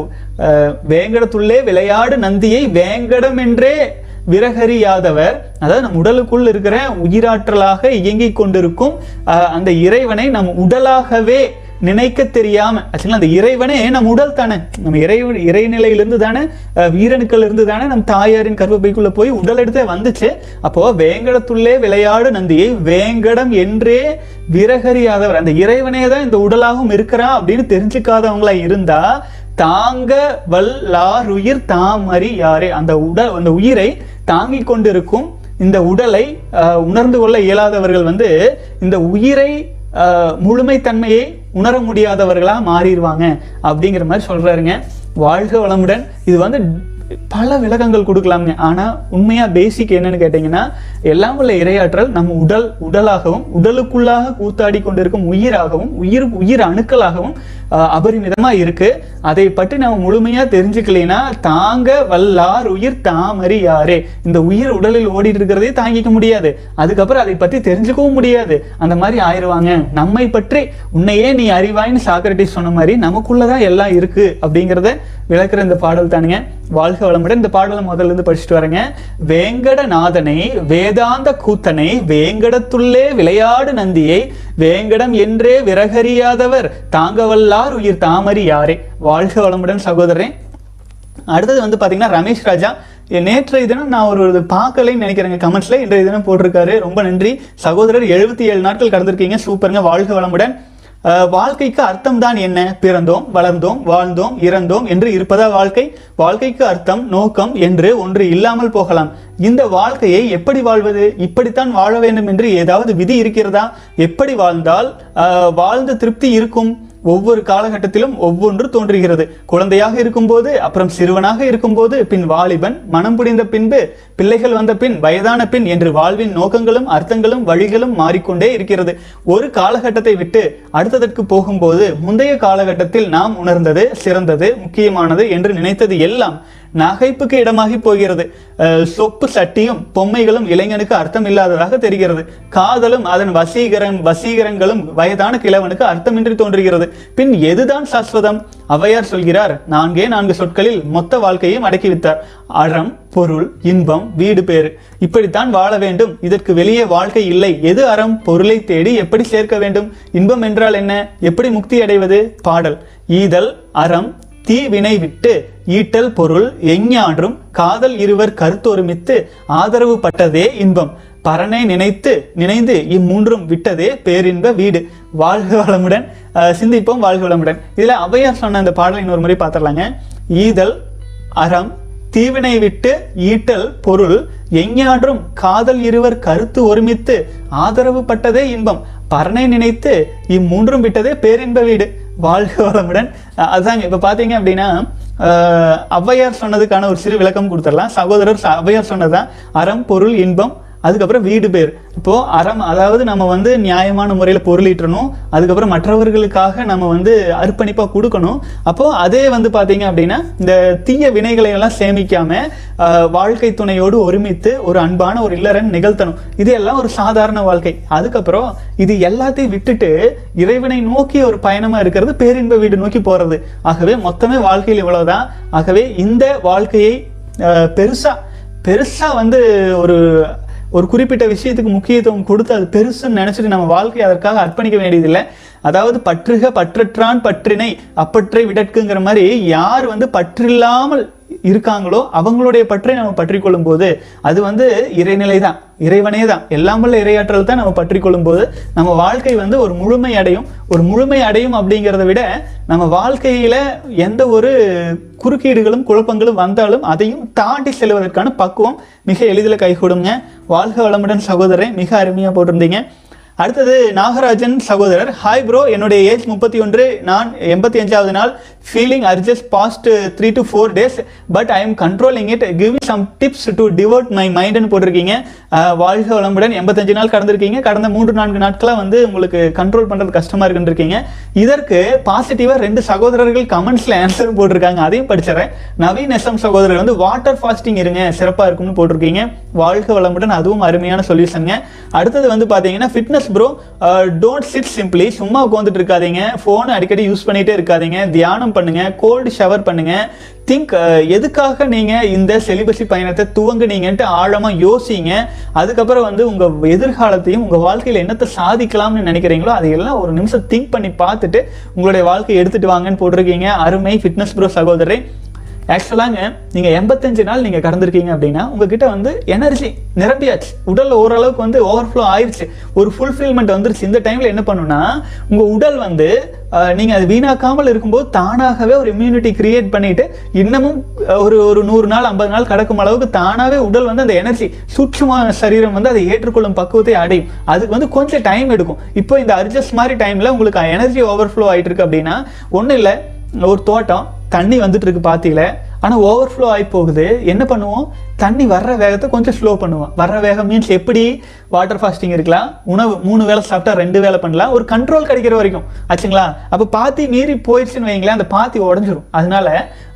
வேங்கடத்துள்ளே விளையாடு நந்தியை வேங்கடம் என்றே விரகரியாதவர் அதாவது நம் உடலுக்குள் இருக்கிற உயிராற்றலாக இயங்கிக் கொண்டிருக்கும் அந்த இறைவனை நம் உடலாகவே நினைக்க தெரியாம ஆக்சுவலாக அந்த இறைவனே நம் உடல் தானே. நம்ம இறை இறைநிலையிலிருந்து தானே வீரனுக்கள் இருந்து தானே நம் தாயாரின் கர்ப்பப்பைக்குள்ள போய் உடல் எடுத்தே வந்துச்சு. அப்போ வேங்கடத்துள்ளே விளையாடு நந்தியை வேங்கடம் என்றே விரகரியாதவர் அந்த இறைவனே தான் இந்த உடலாகவும் இருக்கிறா அப்படின்னு தெரிஞ்சுக்காதவங்களா இருந்தா தாங்க வல்லாருயிர் அறி யாரே? அந்த உடல் அந்த உயிரை தாங்கிக் கொண்டிருக்கும் இந்த உடலை உணர்ந்து கொள்ள இயலாதவர்கள் வந்து இந்த உயிரை முழுமைத்தன்மையை உணர முடியாதவர்களாக மாறிடுவாங்க அப்படிங்கிற மாதிரி சொல்கிறாருங்க வாழ்க வளமுடன். இது வந்து பல விளக்கங்கள் கொடுக்கலாங்க ஆனால் உண்மையாக பேசிக் என்னன்னு கேட்டிங்கன்னா எல்லாம் உள்ள இரையாற்றல் நம்ம உடல் உடலாகவும் உடலுக்குள்ளாக கூத்தாடி கொண்டிருக்கும் உயிராகவும் உயிர் உயிர் அணுக்களாகவும் அபரிமிதமாக இருக்குது இருக்கு. அதை பற்றி நம்ம முழுமையாக தெரிஞ்சுக்கலைன்னா தாங்க வல்லார் உயிர் தாமறியாரே இந்த உயிர் உடலில் ஓடிட்டு இருக்கிறதே தாங்கிக்க முடியாது. அதுக்கப்புறம் அதை பற்றி தெரிஞ்சுக்கவும் முடியாது. அந்த மாதிரி ஆயிடுவாங்க நம்மை பற்றி உன்னையே நீ அறிவாயின்னு சாக்ரட்டிஸ் சொன்ன மாதிரி நமக்குள்ளதான் எல்லாம் இருக்கு அப்படிங்கிறத விளக்குற இந்த பாடல் தானுங்க. வாழ்க வளமுடன். இந்த பாடலை முதல்ல இருந்து படிச்சுட்டு வரேங்க. வேங்கடநாதனை வேதாந்த கூத்தனை வேங்கடத்துள்ளே விளையாடு நந்தியை வேங்கடம் என்றே விரகறியாதவர் தாங்கவல்லார் உயிர் தாமரி யாரே? வாழ்க வளமுடன் சகோதரன் அடுத்தது வந்து பார்த்தீங்கன்னா ரமேஷ் ராஜா. நேற்றைய தினம் நான் ஒரு இது பார்க்கலைன்னு நினைக்கிறேங்க. கமெண்ட்ஸில் இன்றைய தினம் போட்டிருக்காரு. ரொம்ப நன்றி. சகோதரர் எழுபத்தி ஏழு நாட்கள் கடந்திருக்கீங்க. சூப்பருங்க. வாழ்க வளமுடன். வாழ்க்கைக்கு அர்த்தம் தான் என்ன? பிறந்தோம் வளர்ந்தோம் வாழ்ந்தோம் இறந்தோம் என்று இருப்பதா வாழ்க்கை? வாழ்க்கைக்கு அர்த்தம் நோக்கம் என்று ஒன்று இல்லாமல் போகலாம். இந்த வாழ்க்கையை எப்படி வாழ்வது? இப்படித்தான் வாழ வேண்டும் என்று ஏதாவது விதி இருக்கிறதா? எப்படி வாழ்ந்தால் வாழ்ந்த திருப்தி இருக்கும்? ஒவ்வொரு காலகட்டத்திலும் ஒவ்வொன்று தோன்றுகிறது. குழந்தையாக இருக்கும்போது அப்புறம் சிறுவனாக இருக்கும்போது பின் வாலிபன் மனம் புரிந்த பின்பு பிள்ளைகள் வந்த பின் வயதான பின் என்று வாழ்வின் நோக்கங்களும் அர்த்தங்களும் வழிகளும் மாறிக்கொண்டே இருக்கிறது. ஒரு காலகட்டத்தை விட்டு அடுத்ததற்கு போகும்போது முந்தைய காலகட்டத்தில் நாம் உணர்ந்தது சிறந்தது முக்கியமானது என்று நினைத்தது எல்லாம் நகைப்புக்கு இடமாகி போகிறது. அஹ், சொப்பு சட்டியும் பொம்மைகளும் இளைஞனுக்கு அர்த்தம் இல்லாததாக தெரிகிறது. காதலும் அதன் வசீகரம் வசீகரங்களும் வயதான கிழவனுக்கு அர்த்தமின்றி தோன்றுகிறது. பின் எதுதான் சாஸ்வதம்? அவையார் சொல்கிறார் நான்கே நான்கு சொற்களில் மொத்த வாழ்க்கையும் அடக்கி அறம் பொருள் இன்பம் வீடு பேறு. இப்படித்தான் வாழ வேண்டும். இதற்கு வெளியே வாழ்க்கை இல்லை. எது அறம் பொருளை தேடி எப்படி சேர்க்க வேண்டும்? இன்பம் என்றால் என்ன? எப்படி முக்தி அடைவது? பாடல். ஈதல் அறம் தீ வினை விட்டு ஈட்டல் பொருள் எஞ்ஞான்றும் காதல் இருவர் கருத்தொருமித்து ஆதரவு பட்டதே இன்பம். பரனை நினைத்து நினைந்து இம்மூன்றும் விட்டதே பேரின்ப வீடு. வாழ்க வளமுடன் சிந்திப்போம் வாழ்க வளமுடன். இதில் அவையார் சொன்ன அந்த பாடலை இன்னொரு முறை பார்த்துடலாங்க. ஈதல் அறம் தீவினை விட்டு ஈட்டல் பொருள் எஞ்ஞான்றும் காதல் இருவர் கருத்து ஒருமித்து ஆதரவு பட்டதே இன்பம். பரனை நினைத்து இம்மூன்றும் விட்டதே பேரின்ப வீடு. வாழ்க வளமுடன். அதாங்க இப்போ பாத்தீங்க அப்படின்னா ஔவையார் சொன்னதுக்கான ஒரு சிறு விளக்கம் கொடுத்துடலாம். சகோதரர் ச- ஔவையார் சொன்னதான் அறம் பொருள் இன்பம் அதுக்கப்புறம் வீடு பேர். இப்போது அறம் அதாவது நம்ம வந்து நியாயமான முறையில் பொருளீட்டணும் அதுக்கப்புறம் மற்றவர்களுக்காக நம்ம வந்து அர்ப்பணிப்பாக கொடுக்கணும். அப்போது அதே வந்து பார்த்தீங்க அப்படின்னா இந்த தீய வினைகளை எல்லாம் சேமிக்காமல் வாழ்க்கை துணையோடு ஒருமித்து ஒரு அன்பான ஒரு இல்லறன் நிகழ்த்தணும். இது எல்லாம் ஒரு சாதாரண வாழ்க்கை. அதுக்கப்புறம் இது எல்லாத்தையும் விட்டுட்டு இறைவனை நோக்கி ஒரு பயணமாக இருக்கிறது பேரின்ப வீடு நோக்கி போகிறது ஆகவே மொத்தமே வாழ்க்கையில் இவ்வளோதான் ஆகவே இந்த வாழ்க்கையை பெருசாக பெருசாக வந்து ஒரு ஒரு குறிப்பிட்ட விஷயத்துக்கு முக்கியத்துவம் கொடுத்து அது பெருசுன்னு நினச்சிட்டு நம்ம வாழ்க்கையை அதற்காக அர்ப்பணிக்க வேண்டியதில்லை. அதாவது பற்றுக பற்றற்றான் பற்றினை அப்பற்றை விடற்குங்கிற மாதிரி யார் வந்து பற்றில்லாமல் இருக்காங்களோ அவங்களுடைய பற்றை நம்ம பற்றி கொள்ளும்போது அது வந்து இறைநிலை தான் இறைவனே தான் எல்லாம் வல்ல இறையாற்றல் தான் நம்ம பற்றி கொள்ளும்போது நம்ம வாழ்க்கை வந்து ஒரு முழுமை அடையும். ஒரு முழுமை அடையும் அப்படிங்கிறத விட நம்ம வாழ்க்கையில் எந்த ஒரு குறுக்கீடுகளும் குழப்பங்களும் வந்தாலும் அதையும் தாண்டி செல்வதற்கான பக்குவம் மிக எளிதில் கைகூடுங்க வாழ்க வளமுடன் சகோதரன் மிக அருமையாக போட்டிருந்தீங்க. அடுத்தது நாகராஜன் சகோதரர். ஹாய் ப்ரோ என்னுடைய ஏஜ் முப்பத்தி ஒன்று நான் எண்பத்தி அஞ்சாவது நாள் feeling urges past three to four days but I am controlling it give some tips to devote my மைண்ட்னு போட்டிருக்கீங்க. வாழ்க வளமுடன் எண்பத்தஞ்சு நாள் கடந்திருக்கீங்க. கடந்த மூன்று நான்கு நாட்களாக வந்து உங்களுக்கு கண்ட்ரோல் பண்ணுறது கஷ்டமாக இருக்குன்னு இருக்கீங்க. இதற்கு பாசிட்டிவாக ரெண்டு சகோதரர்கள் கமெண்ட்ஸில் ஆன்சர் போட்டிருக்காங்க. அதையும் படிச்சிடறேன். நவீன் எஸ்எம் சகோதரர் வந்து வாட்டர் ஃபாஸ்டிங் இருங்க சிறப்பாக இருக்கும்னு போட்டிருக்கீங்க. வாழ்க வளமுடன் அதுவும் அருமையான சொல்யூஷனுங்க அடுத்தது வந்து பார்த்தீங்கன்னா fitness bro don't sit simply சும்மா உட்காந்துட்டு இருக்காதீங்க. ஃபோனை அடிக்கடி யூஸ் பண்ணிகிட்டே இருக்காதீங்க. தியானம் பண்ணுங்க கோல்டு ஷவர் பண்ணுங்க. திங்க் எதுக்காக நீங்க இந்த செலிபஸி பயணத்தை துவங்குனீங்கன்ட்டு ஆழமா யோசிங்க. அதுக்கப்புறம் வந்து உங்க எதிர்காலத்தையும் உங்க வாழ்க்கையில என்னத்தை சாதிக்கலாம்னு நினைக்கிறீங்களோ அதையெல்லாம் ஒரு நிமிஷம் திங்க் பண்ணி பார்த்துட்டு உங்களுடைய வாழ்க்கையை எடுத்துட்டு வாங்கன்னு போட்டிருக்கீங்க. அருமை ஃபிட்னஸ் ப்ரோ சகோதரி ஆக்சுவலாங்க நீங்கள் எண்பத்தஞ்சு நாள் நீங்கள் கடந்திருக்கீங்க அப்படின்னா உங்ககிட்ட வந்து எனர்ஜி நிரம்பியாச்சு. உடலில் ஓரளவுக்கு வந்து ஓவர்ஃப்ளோ ஆயிடுச்சு ஒரு ஃபுல்ஃபில்மெண்ட் வந்துருச்சு. இந்த டைமில் என்ன பண்ணுன்னா உங்கள் உடல் வந்து நீங்கள் அது வீணாக்காமல் இருக்கும்போது தானாகவே ஒரு இம்யூனிட்டி கிரியேட் பண்ணிட்டு இன்னமும் ஒரு ஒரு நூறு நாள் ஐம்பது நாள் கடக்கும் அளவுக்கு தானாகவே உடல் வந்து அந்த எனர்ஜி சூட்சும சரீரம் வந்து அதை ஏற்றுக்கொள்ளும் பக்குவத்தை அடையும். அதுக்கு வந்து கொஞ்சம் டைம் எடுக்கும். இப்போ இந்த அட்ஜஸ்ட் மாதிரி டைமில் உங்களுக்கு எனர்ஜி ஓவர்ஃப்ளோ ஆகிட்டு இருக்கு அப்படின்னா ஒன்றும் இல்லை. ஒரு தோட்டம் தண்ணி வந்துட்டு இருக்கு பாத்தியில. ஆனால் ஓவர்ஃப்ளோ ஆகி போகுது. என்ன பண்ணுவோம்? தண்ணி வர்ற வேகத்தை கொஞ்சம் ஸ்லோ பண்ணுவோம். வர்ற வேகம் மீன்ஸ் எப்படி? வாட்டர் ஃபாஸ்டிங் இருக்கலாம். உணவு மூணு வேளை சாப்பிட்டா ரெண்டு வேளை பண்ணலாம். ஒரு கண்ட்ரோல் கிடைக்கிற வரைக்கும். ஆச்சுங்களா? அப்போ பாத்தி மீறி போயிடுச்சுன்னு வைங்களேன் அந்த பாத்தி உடஞ்சிரும். அதனால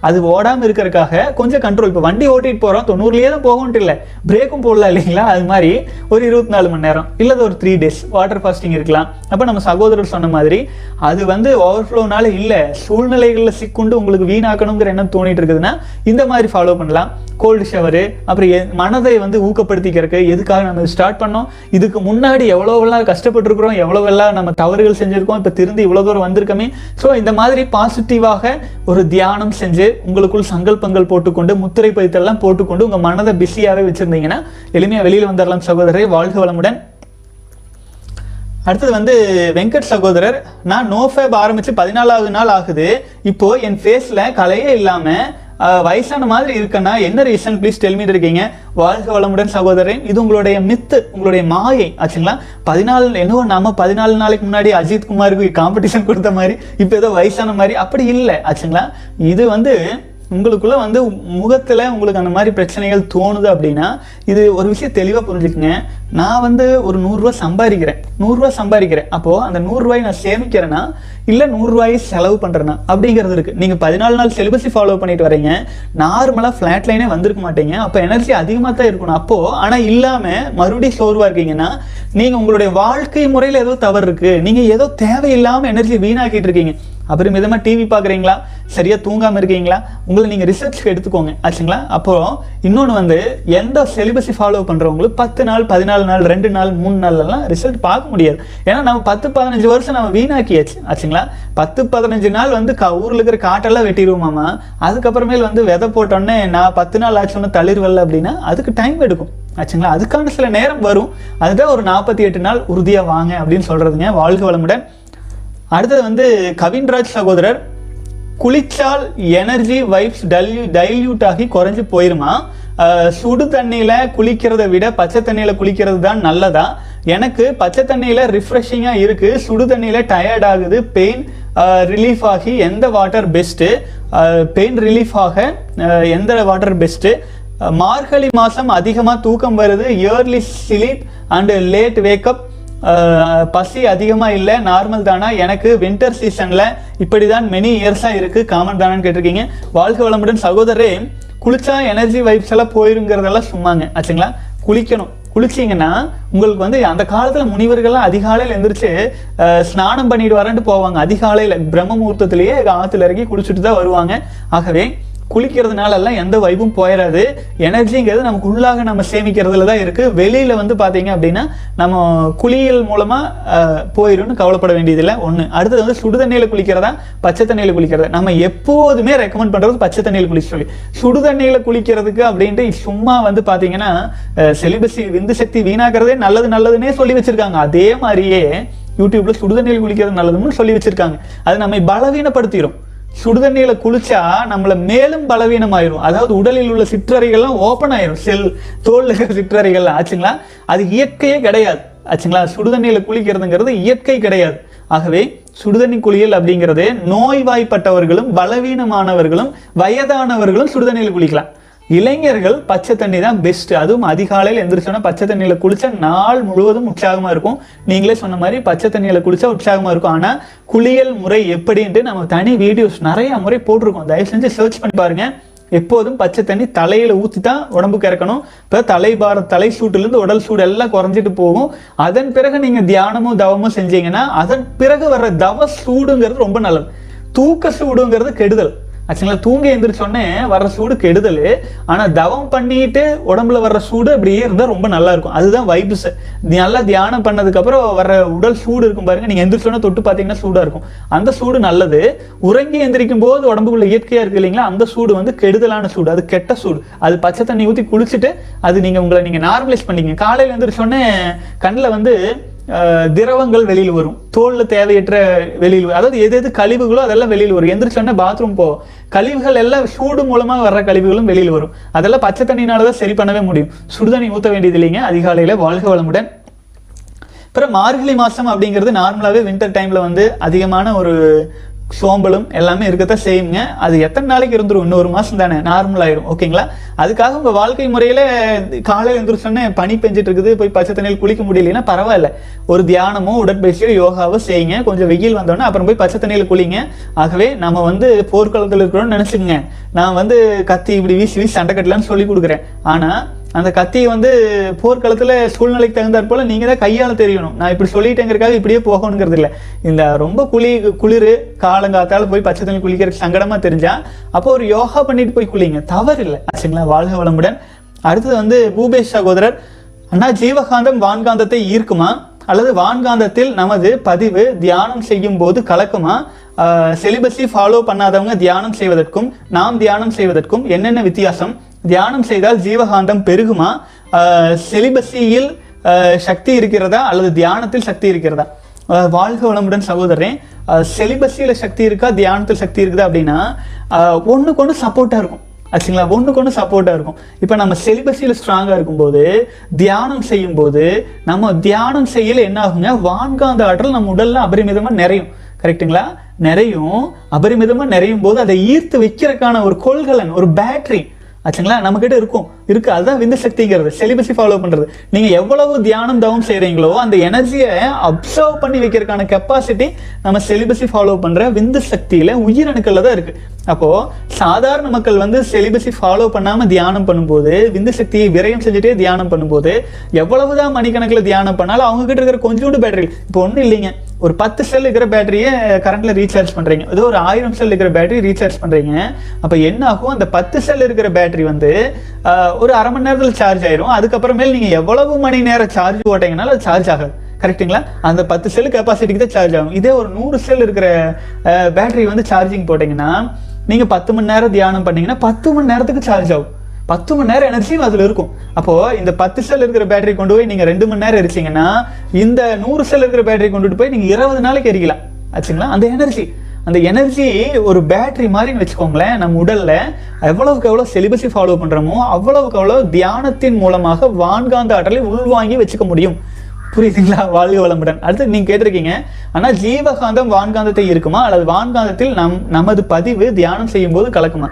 அது ஓடாமல் இருக்கிறதுக்காக கொஞ்சம் கண்ட்ரோல் இப்போ வண்டி ஓட்டிட்டு போகிறோம் தொண்ணூறுலேயே தான் போகன்ட்டு இல்லை. பிரேக்கும் போடலாம் இல்லைங்களா? அது மாதிரி ஒரு இருபத்தி நாலு மணி நேரம். இல்லை ஒரு த்ரீ டேஸ் வாட்டர் ஃபாஸ்டிங் இருக்கலாம். அப்போ நம்ம சகோதரர் சொன்ன மாதிரி அது வந்து ஓவர் ஃப்ளோனால இல்லை. சூழ்நிலைகளில் சிக்குண்டு உங்களுக்கு வீணாக்கணுங்கிற எண்ணம் தோணிட்டு இருக்குதுன்னா இந்த மாதிரி ஃபாலோ பண்ணலாம். கோல்டு ஷவரு அப்புறம் எ- மனதை வந்து ஊக்கப்படுத்திக்கிறதுக்கு எதுக்காக நம்ம ஸ்டார்ட் பண்ணோம்? இதுக்கு முன்னாடி எவ்வளோவெல்லாம் கஷ்டப்பட்டுருக்குறோம் எவ்வளோவெல்லாம் நம்ம தவறுகள் செஞ்சுருக்கோம் இப்போ திருந்து இவ்வளோ தூரம் வந்திருக்கோமே. ஸோ இந்த மாதிரி பாசிட்டிவாக ஒரு தியானம் செஞ்சு உங்களுக்குள் சங்கல்பங்கள் போட்டுக்கொண்டு முத்திரை பதித்தெல்லாம் போட்டுக்கொண்டு உங்கள் மனதை பிஸியாகவே வச்சுருந்தீங்கன்னா எளிமையாக வெளியில் வந்துடலாம் சகோதரரை. வாழ்க வளமுடன். அடுத்தது வந்து வெங்கட் சகோதரர் நான் நோ ஃபேப் ஆரம்பித்து பதினாலாவது நாள் ஆகுது. இப்போ என் ஃபேஸில் கலையே இல்லாமல் வயசான மாதிரி இருக்கேன்னா என்ன ரீசன் ப்ளீஸ் டெல்மிட்டு இருக்கீங்க. வாழ்க வளமுடன் சகோதரன் இது உங்களுடைய மித்து உங்களுடைய மாயை ஆச்சுங்களா? பதினாலு என்னவோ நாம பதினாலு நாளைக்கு முன்னாடி அஜித் குமாருக்கு காம்படிஷன் கொடுத்த மாதிரி இப்போ ஏதோ வயசான மாதிரி அப்படி இல்லை ஆச்சுங்களா? இது வந்து உங்களுக்குள்ள வந்து முகத்துல உங்களுக்கு அந்த மாதிரி பிரச்சனைகள் தோணுது அப்படின்னா இது ஒரு விஷயம் தெளிவாக புரிஞ்சுக்குங்க. நான் வந்து ஒரு நூறுரூவா சம்பாதிக்கிறேன். நூறுரூவா சம்பாதிக்கிறேன். அப்போது அந்த நூறுரூவாய் நான் சேமிக்கிறேன்னா இல்லை நூறுரூவாயை செலவு பண்ணுறேன்னா அப்படிங்கிறது இருக்குது நீங்கள் பதினாலு நாள் செலிபஸை ஃபாலோ பண்ணிட்டு வரீங்க. நார்மலாக ஃப்ளாட் லைனே வந்திருக்க மாட்டீங்க. அப்போ எனர்ஜி அதிகமாக தான் இருக்கணும். அப்போது ஆனால் இல்லாமல் மறுபடியும் சோர்வாக இருக்கீங்கன்னா நீங்கள் உங்களுடைய வாழ்க்கை முறையில் ஏதோ தவறு இருக்குது நீங்கள் ஏதோ தேவையில்லாமல் எனர்ஜி வீணாக்கிட்டு இருக்கீங்க. அப்புறம் மிதமாக டிவி பார்க்குறீங்களா? சரியாக தூங்காமல் இருக்கீங்களா? உங்களை நீங்கள் ரிசர்ச்க்கு எடுத்துக்கோங்க. ஆச்சுங்களா? அப்போ இன்னொன்று வந்து எந்த செலிபஸை ஃபாலோ பண்ணுறவங்களும் பத்து நாள் பதினாலு நாள் ரெண்டு நாள் மூணு நாள்லாம் ரிசல்ட் பார்க்க முடியாது. ஏன்னா நம்ம பத்து பதினஞ்சு வருஷம் நம்ம வீணாக்கியாச்சு ஆச்சுங்களா? பத்து பதினஞ்சு நாள் வந்து க ஊர்ல இருக்கிற காட்டெல்லாம் வெட்டிடுவோமாமா அதுக்கப்புறமேல் வந்து விதை போட்டோன்னே நான் பத்து நாள் ஆச்சுன்னு தளிர்வல்ல அப்படின்னா அதுக்கு டைம் எடுக்கும் ஆச்சுங்களா? அதுக்கான சில நேரம் வரும். அதுதான் ஒரு நாற்பத்தி எட்டு நாள் உறுதியா வாங்க அப்படின்னு சொல்கிறதுங்க வாழ்க வளமுடன். அடுத்தது வந்து கவின்ராஜ் சகோதரர் குளிச்சால் எனர்ஜி வைப்ஸ் டல்யூ டைல்யூட் ஆகி குறைஞ்சி போயிருமா? சுடு தண்ணியில் குளிக்கிறத விட பச்சை தண்ணியில் குளிக்கிறது தான் நல்லதா? எனக்கு பச்சை தண்ணியில் ரிஃப்ரெஷிங்காக இருக்குது சுடு தண்ணியில் டயர்ட் ஆகுது. பெயின் ரிலீஃப் ஆகி எந்த வாட்டர் பெஸ்ட்டு பெயின் ரிலீஃப் ஆக எந்த வாட்டர் பெஸ்ட்டு மார்கழி மாதம் அதிகமாக தூக்கம் வருது. Early sleep and late wake up பசி அதிகமாக இல்லை. நார்மல் தானா? எனக்கு வின்டர் சீசனில் இப்படி தான் மெனி இயர்ஸாக இருக்குது காமன் தானான்னு கேட்டிருக்கீங்க. வாழ்க்கை வளமுடன் சகோதரே குளிச்சா எனர்ஜி வைப்ஸ் எல்லாம் போயிருங்கிறதெல்லாம் சும்மாங்க ஆச்சுங்களா? குளிக்கணும். குளிச்சீங்கன்னா உங்களுக்கு வந்து அந்த காலத்துல முனிவர்கள்லாம் அதிகாலையில் எந்திரிச்சு ஸ்நானம் பண்ணிட்டு வரேன்ட்டு போவாங்க. அதிகாலையில பிரம்ம முகூர்த்தத்திலேயே ஆற்றுல இறங்கி குளிச்சுட்டு தான் வருவாங்க. ஆகவே குளிக்கிறதுனால எல்லாம் எந்த வைப்பும் போயிடாது எனர்ஜிங்கிறது நமக்கு உள்ளாக நம்ம சேமிக்கிறதுல தான் இருக்குது வெளியில் வந்து பார்த்தீங்க அப்படின்னா நம்ம குளியல் மூலமாக போயிடும்னு கவலைப்பட வேண்டியதில்லை. ஒன்று அடுத்தது வந்து சுடுதண்ணியில் குளிக்கிறதா? பச்சை தண்ணியில் குளிக்கிறதா. நம்ம எப்போதுமே ரெக்கமெண்ட் பண்ணுறது பச்சை தண்ணியில் குளிக்க சொல்லி. சுடுதண்ணியில் குளிக்கிறதுக்கு அப்படின்ட்டு சும்மா வந்து பார்த்தீங்கன்னா செலிபஸி விந்து சக்தி வீணாக்கிறதே நல்லது நல்லதுன்னே சொல்லி வச்சுருக்காங்க. அதே மாதிரியே யூடியூப்ல சுடுதண்ணியில் குளிக்கிறது நல்லதுன்னு சொல்லி வச்சிருக்காங்க. அது நம்மை பலவீனப்படுத்திடும் சுடுதண்ணியில குளிச்சா நம்மள மேலும் பலவீனமாயிரும். அதாவது உடலில் உள்ள சிற்றறைகள்லாம் ஓப்பன் ஆயிரும். செல் தோல் சிற்றறைகள் சிற்றறைகள்லாம். ஆச்சுங்களா? அது இயற்கையே கிடையாது. ஆச்சுங்களா? சுடுதண்ணியில குளிக்கிறதுங்கிறது இயற்கை கிடையாது. ஆகவே சுடுதண்ணி குளியல் அப்படிங்கிறது நோய்வாய்ப்பட்டவர்களும் பலவீனமானவர்களும் வயதானவர்களும் சுடுதண்ணியில் குளிக்கலாம். இளைஞர்கள் பச்சை தண்ணி தான் பெஸ்ட் அதுவும் அதிகாலையில் எந்திரிச்சோன்னா பச்சை தண்ணியில் குளிச்சா நாள் முழுவதும் உற்சாகமாக இருக்கும். நீங்களே சொன்ன மாதிரி பச்சை தண்ணியில் குளிச்சா உற்சாகமாக இருக்கும். ஆனால் குளியல் முறை எப்படின்ட்டு நம்ம தனி வீடியோஸ் நிறைய முறை போட்டிருக்கோம். தயவு செஞ்சு சர்ச் பண்ணி பாருங்க. எப்போதும் பச்சை தண்ணி தலையில ஊத்தி தான் உடம்புக்கு இறக்கணும். இப்போ தலைபார தலை சூட்டுலேருந்து உடல் சூடு எல்லாம் குறைஞ்சிட்டு போகும். அதன் பிறகு நீங்க தியானமும் தவமும் செஞ்சீங்கன்னா அதன் பிறகு வர்ற தவ சூடுங்கிறது ரொம்ப நல்லது. தூக்க சூடுங்கிறது கெடுதல். ஆக்சுவலா தூங்க எந்திரிச்சோடனே வர்ற சூடு கெடுதல். ஆனால் தவம் பண்ணிட்டு உடம்புல வர்ற சூடு அப்படியே இருந்தால் ரொம்ப நல்லா இருக்கும். அதுதான் வைப்ஸ் நல்லா தியானம் பண்ணதுக்கப்புறம் வர வர்ற உடல் சூடு இருக்கும் பாருங்க. நீங்கள் எந்திரிச்சோன்னே தொட்டு பார்த்தீங்கன்னா சூடாக இருக்கும். அந்த சூடு நல்லது. உறங்கி எந்திரிக்கும் போது உடம்புக்குள்ள இயற்கையாக இருக்கு இல்லைங்களா? அந்த சூடு வந்து கெடுதலான சூடு. அது கெட்ட சூடு. அது பச்சை தண்ணி ஊற்றி குளிச்சுட்டு அது நீங்கள் உங்களை நீங்கள் நார்மலைஸ் பண்ணிக்கங்க. காலையில் எந்திரிச்சோடனே கண்ணில் வந்து திரவங்கள் வெளியில் வரும். தோலில் தேவையற்ற வெளியில் வரும். அதாவது எது எது கழிவுகளோ அதெல்லாம் வெளியில் வரும். எந்திரிச்சோடனே பாத்ரூம் போ. கழிவுகள் எல்லாம் சூடு மூலமாக வர்ற கழிவுகளும் வெளியில் வரும். அதெல்லாம் பச்சை தண்ணினால தான் சரி பண்ணவே முடியும். சுடுதண்ணி ஊற்ற வேண்டியது இல்லைங்க. அதிகாலையில் வாழ்க வளமுடன். அப்புறம் மார்கழி மாதம் அப்படிங்கிறது நார்மலாகவே வின்டர் டைமில் வந்து அதிகமான ஒரு சோம்பலும் எல்லாமே இருக்கத்தான் செய்யுங்க. அது எத்தனை நாளைக்கு இருந்துரும்? இன்னொரு மாதம் தானே. நார்மல் ஆயிரும். ஓகேங்களா அதுக்காக உங்கள் வாழ்க்கை முறையில் காலையில் எழுந்திரிச்சோன்னே பனி பெஞ்சிட்டு இருக்குது. போய் பச்சை தண்ணியில் குளிக்க முடியலன்னா பரவாயில்ல. ஒரு தியானமோ உடற்பயிற்சியோ யோகாவோ செய்யுங்க. கொஞ்சம் வெயில் வந்தோடனே அப்புறம் போய் பச்சை தண்ணியில் குளிங்க. ஆகவே நம்ம வந்து போர்க்காலத்தில் இருக்கிறோம்னு நினச்சிக்கோங்க. நான் வந்து கத்தி இப்படி வீசி வீசி சண்டை கட்டலான்னு சொல்லி கொடுக்குறேன். ஆனால் அந்த கத்தி வந்து போர்க்களத்தில் சூழ்நிலைக்கு தகுந்தாற் போல் நீங்கள் தான் கையால் தெரியணும். நான் இப்படி சொல்லிட்டேங்கிறதுக்காக இப்படியே போகணுங்கிறது இல்லை. இந்த ரொம்ப குளி குளிர் காலங்காத்தால் போய் பச்சை தண்ணி குளிக்கிறதுக்கு சங்கடமாக தெரிஞ்சா அப்போ ஒரு யோகா பண்ணிட்டு போய் குளிங்க. தவறு இல்லை. ஆச்சுங்களா? வாழ்க வளமுடன். அடுத்தது வந்து பூபேஷ் சகோதரர் அண்ணா ஜீவகாந்தம் வான்காந்தத்தை ஈர்க்குமா? அல்லது வான்காந்தத்தில் நமது பதிவு தியானம் செய்யும் போது கலக்குமா செலிபஸை ஃபாலோ பண்ணாதவங்க தியானம் செய்வதற்கும் நாம் தியானம் செய்வதற்கும் என்னென்ன வித்தியாசம்? தியானம் செய்தால் ஜீவகாந்தம் பெருகுமா? செலிபஸியில் சக்தி இருக்கிறதா? அல்லது தியானத்தில் சக்தி இருக்கிறதா? வாழ்க வளமுடன் சகோதரன் செலிபஸியில் சக்தி இருக்கா? தியானத்தில் சக்தி இருக்குதா அப்படின்னா ஒன்றுக்கு ஒன்று சப்போர்ட்டாக இருக்கும். ஆச்சுங்களா? ஒன்றுக்கு ஒன்று சப்போர்ட்டாக இருக்கும். இப்போ நம்ம செலிபஸியில் ஸ்ட்ராங்காக இருக்கும்போது தியானம் செய்யும்போது நம்ம தியானம் செய்யல என்ன ஆகுங்க? வான்காந்த ஆற்றல் நம்ம உடலில் அபரிமிதமாக நிறையும். கரெக்ட்டுங்களா? நிறையும். அபரிமிதமாக நிறையும் போது அதை ஈர்த்து வைக்கிறதுக்கான ஒரு கொள்கலன் ஒரு பேட்டரி ஆச்சுங்களா? நம்மக்கிட்ட இருக்கும். இருக்கு. அதுதான் விந்து சக்திங்கிறது. செலிபஸை ஃபாலோ பண்றது. நீங்க எவ்வளவு தியானம் தவம் செய்யறீங்களோ அந்த எனர்ஜியை அப்சர்வ் பண்ணி வைக்கிறதுக்கான கெப்பாசிட்டி நம்ம செலிபஸை ஃபாலோ பண்ற விந்து சக்தியில உயிரணுக்கள்ல தான் இருக்கு. அப்போ சாதாரண மக்கள் வந்து செலிபஸை ஃபாலோ பண்ணாம தியானம் பண்ணும்போது விந்து சக்தியை விரயம் செஞ்சுட்டே தியானம் பண்ணும்போது எவ்வளவுதான் மணிக்கணக்கில் தியானம் பண்ணாலும் அவங்க கிட்ட இருக்கிற கொஞ்சோண்டு பேட்டரி இப்போ ஒன்றும் இல்லைங்க. ஒரு பத்து செல் இருக்கிற பேட்டரியை கரண்ட்ல ரீசார்ஜ் பண்றீங்க. ஏதோ ஒரு ஆயிரம் செல் இருக்கிற பேட்டரி ரீசார்ஜ் பண்றீங்க. அப்ப என்ன ஆகும்? அந்த பத்து செல் இருக்கிற பேட்டரி வந்து ஒரு அரை மணி நேரத்தில் சார்ஜ் ஆயிரும். அதுக்கப்புறமேல் நீங்க எவ்வளவு மணி நேரம் சார்ஜ் போட்டீங்கனாலும் அது சார்ஜ் ஆகாது. கரெக்ட்டுங்களா அந்த பத்து செல் கெப்பாசிட்டிக்கு தான் சார்ஜ் ஆகும். இதே ஒரு நூறு செல் இருக்கிற பேட்டரி வந்து சார்ஜிங் போட்டீங்கன்னா நீங்க பத்து மணி நேரம் தியானம் பண்ணீங்கன்னா பத்து மணி நேரத்துக்கு சார்ஜ் ஆகும். பத்து மணி நேரம் எனர்ஜியும் அதுல இருக்கும். அப்போ இந்த பத்து செல் இருக்கிற பேட்டரி கொண்டு போய் நீங்க ரெண்டு மணி நேரம் எரிச்சீங்கன்னா இந்த நூறு செல் இருக்கிற பேட்டரி கொண்டுட்டு போய் நீங்க இருபது நாளைக்கு எரிக்கலாம். ஆச்சுங்களா? அந்த எனர்ஜி அந்த எனர்ஜி ஒரு பேட்டரி மாதிரின்னு வச்சுக்கோங்களேன் நம்ம உடல்ல எவ்வளவுக்கு எவ்வளவு செலிபஸை ஃபாலோ பண்றோமோ அவ்வளவுக்கு அவ்வளவு தியானத்தின் மூலமாக வான்காந்த ஆற்றலை உள்வாங்கி வச்சுக்க முடியும். புரியுதுங்களா? வாழ்க வளமுடன். அடுத்து நீங்க கேட்டிருக்கீங்க ஆனா ஜீவகாந்தம் வான்காந்தத்தை இருக்குமா? அல்லது வான்காந்தத்தில் நம் நமது பதிவு தியானம் செய்யும் போது கலக்குமா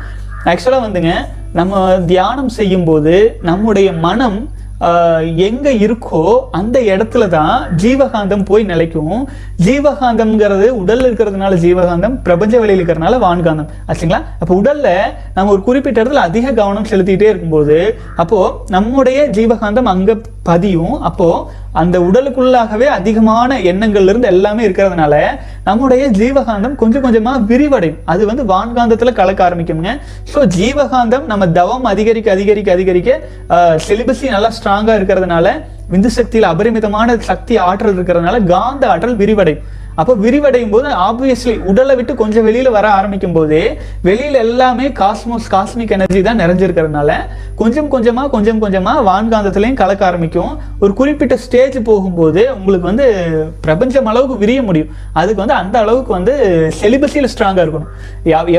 ஆக்சுவலா வந்துங்க நம்ம தியானம் செய்யும் போது நம்முடைய மனம் எங்கே இருக்கோ அந்த இடத்துல தான் ஜீவகாந்தம் போய் நிலைக்கும். ஜீவகாந்தம்ங்கிறது உடல்ல இருக்கிறதுனால ஜீவகாந்தம் பிரபஞ்ச வெளியில் இருக்கிறதுனால வான்காந்தம். ஆச்சுங்களா? அப்போ உடல்ல நம்ம ஒரு குறிப்பிட்ட இடத்துல அதிக கவனம் செலுத்திட்டே இருக்கும்போது அப்போது நம்முடைய ஜீவகாந்தம் அங்கே பதியும். அப்போ அந்த உடலுக்குள்ளாகவே அதிகமான எண்ணங்கள்ல இருந்து எல்லாமே இருக்கிறதுனால நம்முடைய ஜீவகாந்தம் கொஞ்சம் கொஞ்சமா விரிவடையும். அது வந்து வான்காந்தத்துல கலக்க ஆரம்பிக்குங்க ஸோ ஜீவகாந்தம் நம்ம தவம் அதிகரிக்க அதிகரிக்க அதிகரிக்க சிலிபஸி நல்லா ஸ்ட்ராங்கா இருக்கிறதுனால விந்து சக்தியில் அபரிமிதமான சக்தி ஆற்றல் இருக்கிறதுனால காந்த ஆற்றல் விரிவடையும். அப்போ விரிவடையும் போது ஆப்வியஸ்லி உடலை விட்டு கொஞ்சம் வெளியில் வர ஆரம்பிக்கும் போதே வெளியில் எல்லாமே காஸ்மோஸ் காஸ்மிக் எனர்ஜி தான் நிறைஞ்சிருக்கிறதுனால கொஞ்சம் கொஞ்சமாக கொஞ்சம் கொஞ்சமாக வான்காந்தத்துலேயும் கலக்க ஆரம்பிக்கும். ஒரு குறிப்பிட்ட ஸ்டேஜ் போகும்போது உங்களுக்கு வந்து பிரபஞ்சம் அளவுக்கு விரிய முடியும். அதுக்கு வந்து அந்த அளவுக்கு வந்து செலிபஸியில் ஸ்ட்ராங்காக இருக்கணும்.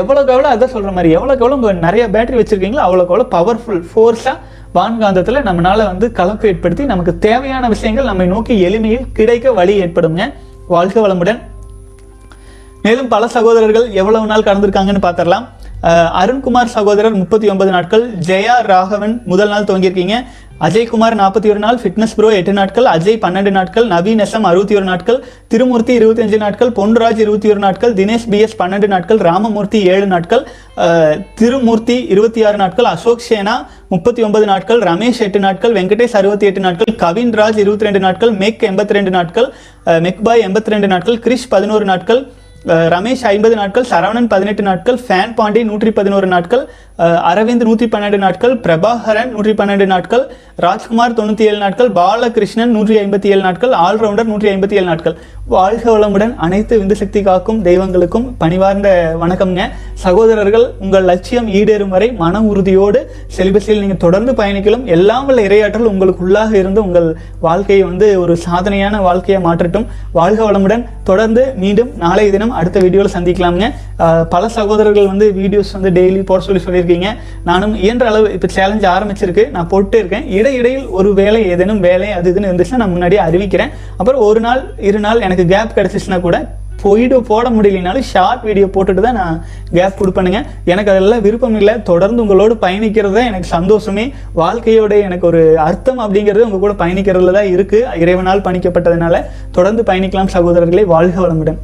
எவ்வளோக்கு எவ்வளோ எவ்வளவு அதான் சொல்கிற மாதிரி எவ்வளோக்கு எவ்வளோ உங்கள் நிறைய பேட்டரி வச்சுருக்கீங்களோ அவ்வளோக்கு எவ்வளோ பவர்ஃபுல் ஃபோர்ஸாக வான்காந்தத்தில் நம்மளால் வந்து கலப்பு ஏற்படுத்தி நமக்கு தேவையான விஷயங்கள் நம்மை நோக்கி எளிமையில் கிடைக்க வழி ஏற்படுங்க வாழ்க வளமுடன். மேலும் பல சகோதரர்கள் எவ்வளவு நாள் கடந்திருக்காங்கன்னு பார்த்துடலாம். அருண்குமார் சகோதரர் முப்பத்தி ஒன்பது நாட்கள் ஜெயா ராகவன் முதல் நாள் துவங்கியிருக்கீங்க. அஜய்குமார் நாற்பத்தி ஒரு நாள் ஃபிட்னஸ் ப்ரோ எட்டு நாட்கள். அஜய் பன்னெண்டு நாட்கள். நவீன் எஸ்எம் அறுபத்தி ஒரு நாட்கள். திருமூர்த்தி இருபத்தஞ்சு நாட்கள். பொன்ராஜ் இருபத்தி ஒரு நாட்கள். தினேஷ் பிஎஸ் பன்னெண்டு நாட்கள். ராமமூர்த்தி ஏழு நாட்கள். திருமூர்த்தி இருபத்தி ஆறு நாட்கள். அசோக் சேனா முப்பத்தி ஒன்பது நாட்கள். ரமேஷ் எட்டு நாட்கள். வெங்கடேஷ் அறுபத்தி எட்டு நாட்கள். கவின்ராஜ் இருபத்தி ரெண்டு நாட்கள். மெக் எண்பத்தி ரெண்டு நாட்கள். மெக்பாய் எண்பத்தி ரெண்டு நாட்கள். கிரிஷ் பதினோரு நாட்கள். ரமேஷ் ஐம்பது நாட்கள் சரவணன் பதினெட்டு நாட்கள் ஃபேன் பாண்டே நூற்றி பதினோரு நாட்கள் அஹ் அரவிந்த் நூற்றி பன்னெண்டு நாட்கள் பிரபாகரன் நூற்றி பன்னெண்டு நாட்கள் ராஜ்குமார் தொண்ணூற்றி ஏழு நாட்கள் பாலகிருஷ்ணன் நூற்றி ஐம்பத்தி ஏழு நாட்கள் ஆல்ரவுண்டர் நூற்றி ஐம்பத்தி ஏழு நாட்கள். வாழ்க வளமுடன் அனைத்து விந்து சக்தி காக்கும் தெய்வங்களுக்கும் பணிவார்ந்த வணக்கம்ங்க. சகோதரர்கள் உங்கள் லட்சியம் ஈடேறும் வரை மன உறுதியோடு செலிபஸில் நீங்கள் தொடர்ந்து பயணிக்கலாம் எல்லாம் உள்ள இரையாற்றல் உங்களுக்குள்ளாக இருந்து உங்கள் வாழ்க்கையை வந்து ஒரு சாதனையான வாழ்க்கையை மாற்றட்டும். வாழ்க வளமுடன் தொடர்ந்து மீண்டும் நாளைய தினம் அடுத்த வீடியோவில் சந்திக்கலாம்ங்க. பல சகோதரர்கள் வந்து வீடியோஸ் வந்து டெய்லி போட சொல்லி சொல்லியிருக்கீங்க. நானும் இயன்ற அளவு இப்போ சேலஞ்ச் ஆரம்பிச்சிருக்கு. நான் போட்டு இருக்கேன். இடையிடையில் ஒரு வேலை ஏதேனும் வேலை அது இதுன்னு இருந்துச்சுன்னா நான் முன்னாடியே அறிவிக்கிறேன். அப்புறம் ஒரு நாள் இரு நாள் எனக்கு கேப் கிடச்சிச்சுன்னா கூட போயிட்டு போட முடியலனாலும் ஷார்ட் வீடியோ போட்டுட்டு தான் நான் கேப் கொடுப்பேனுங்க. எனக்கு அதெல்லாம் விருப்பம் இல்லை. தொடர்ந்து உங்களோடு பயணிக்கிறது தான் எனக்கு சந்தோஷமே. வாழ்க்கையோட எனக்கு ஒரு அர்த்தம் அப்படிங்கிறது உங்கள் கூட பயணிக்கிறதுல தான் இருக்குது இறைவனால் பணிக்கப்பட்டதுனால தொடர்ந்து பயணிக்கலாம் சகோதரர்களை. வாழ்க வளமுடன்.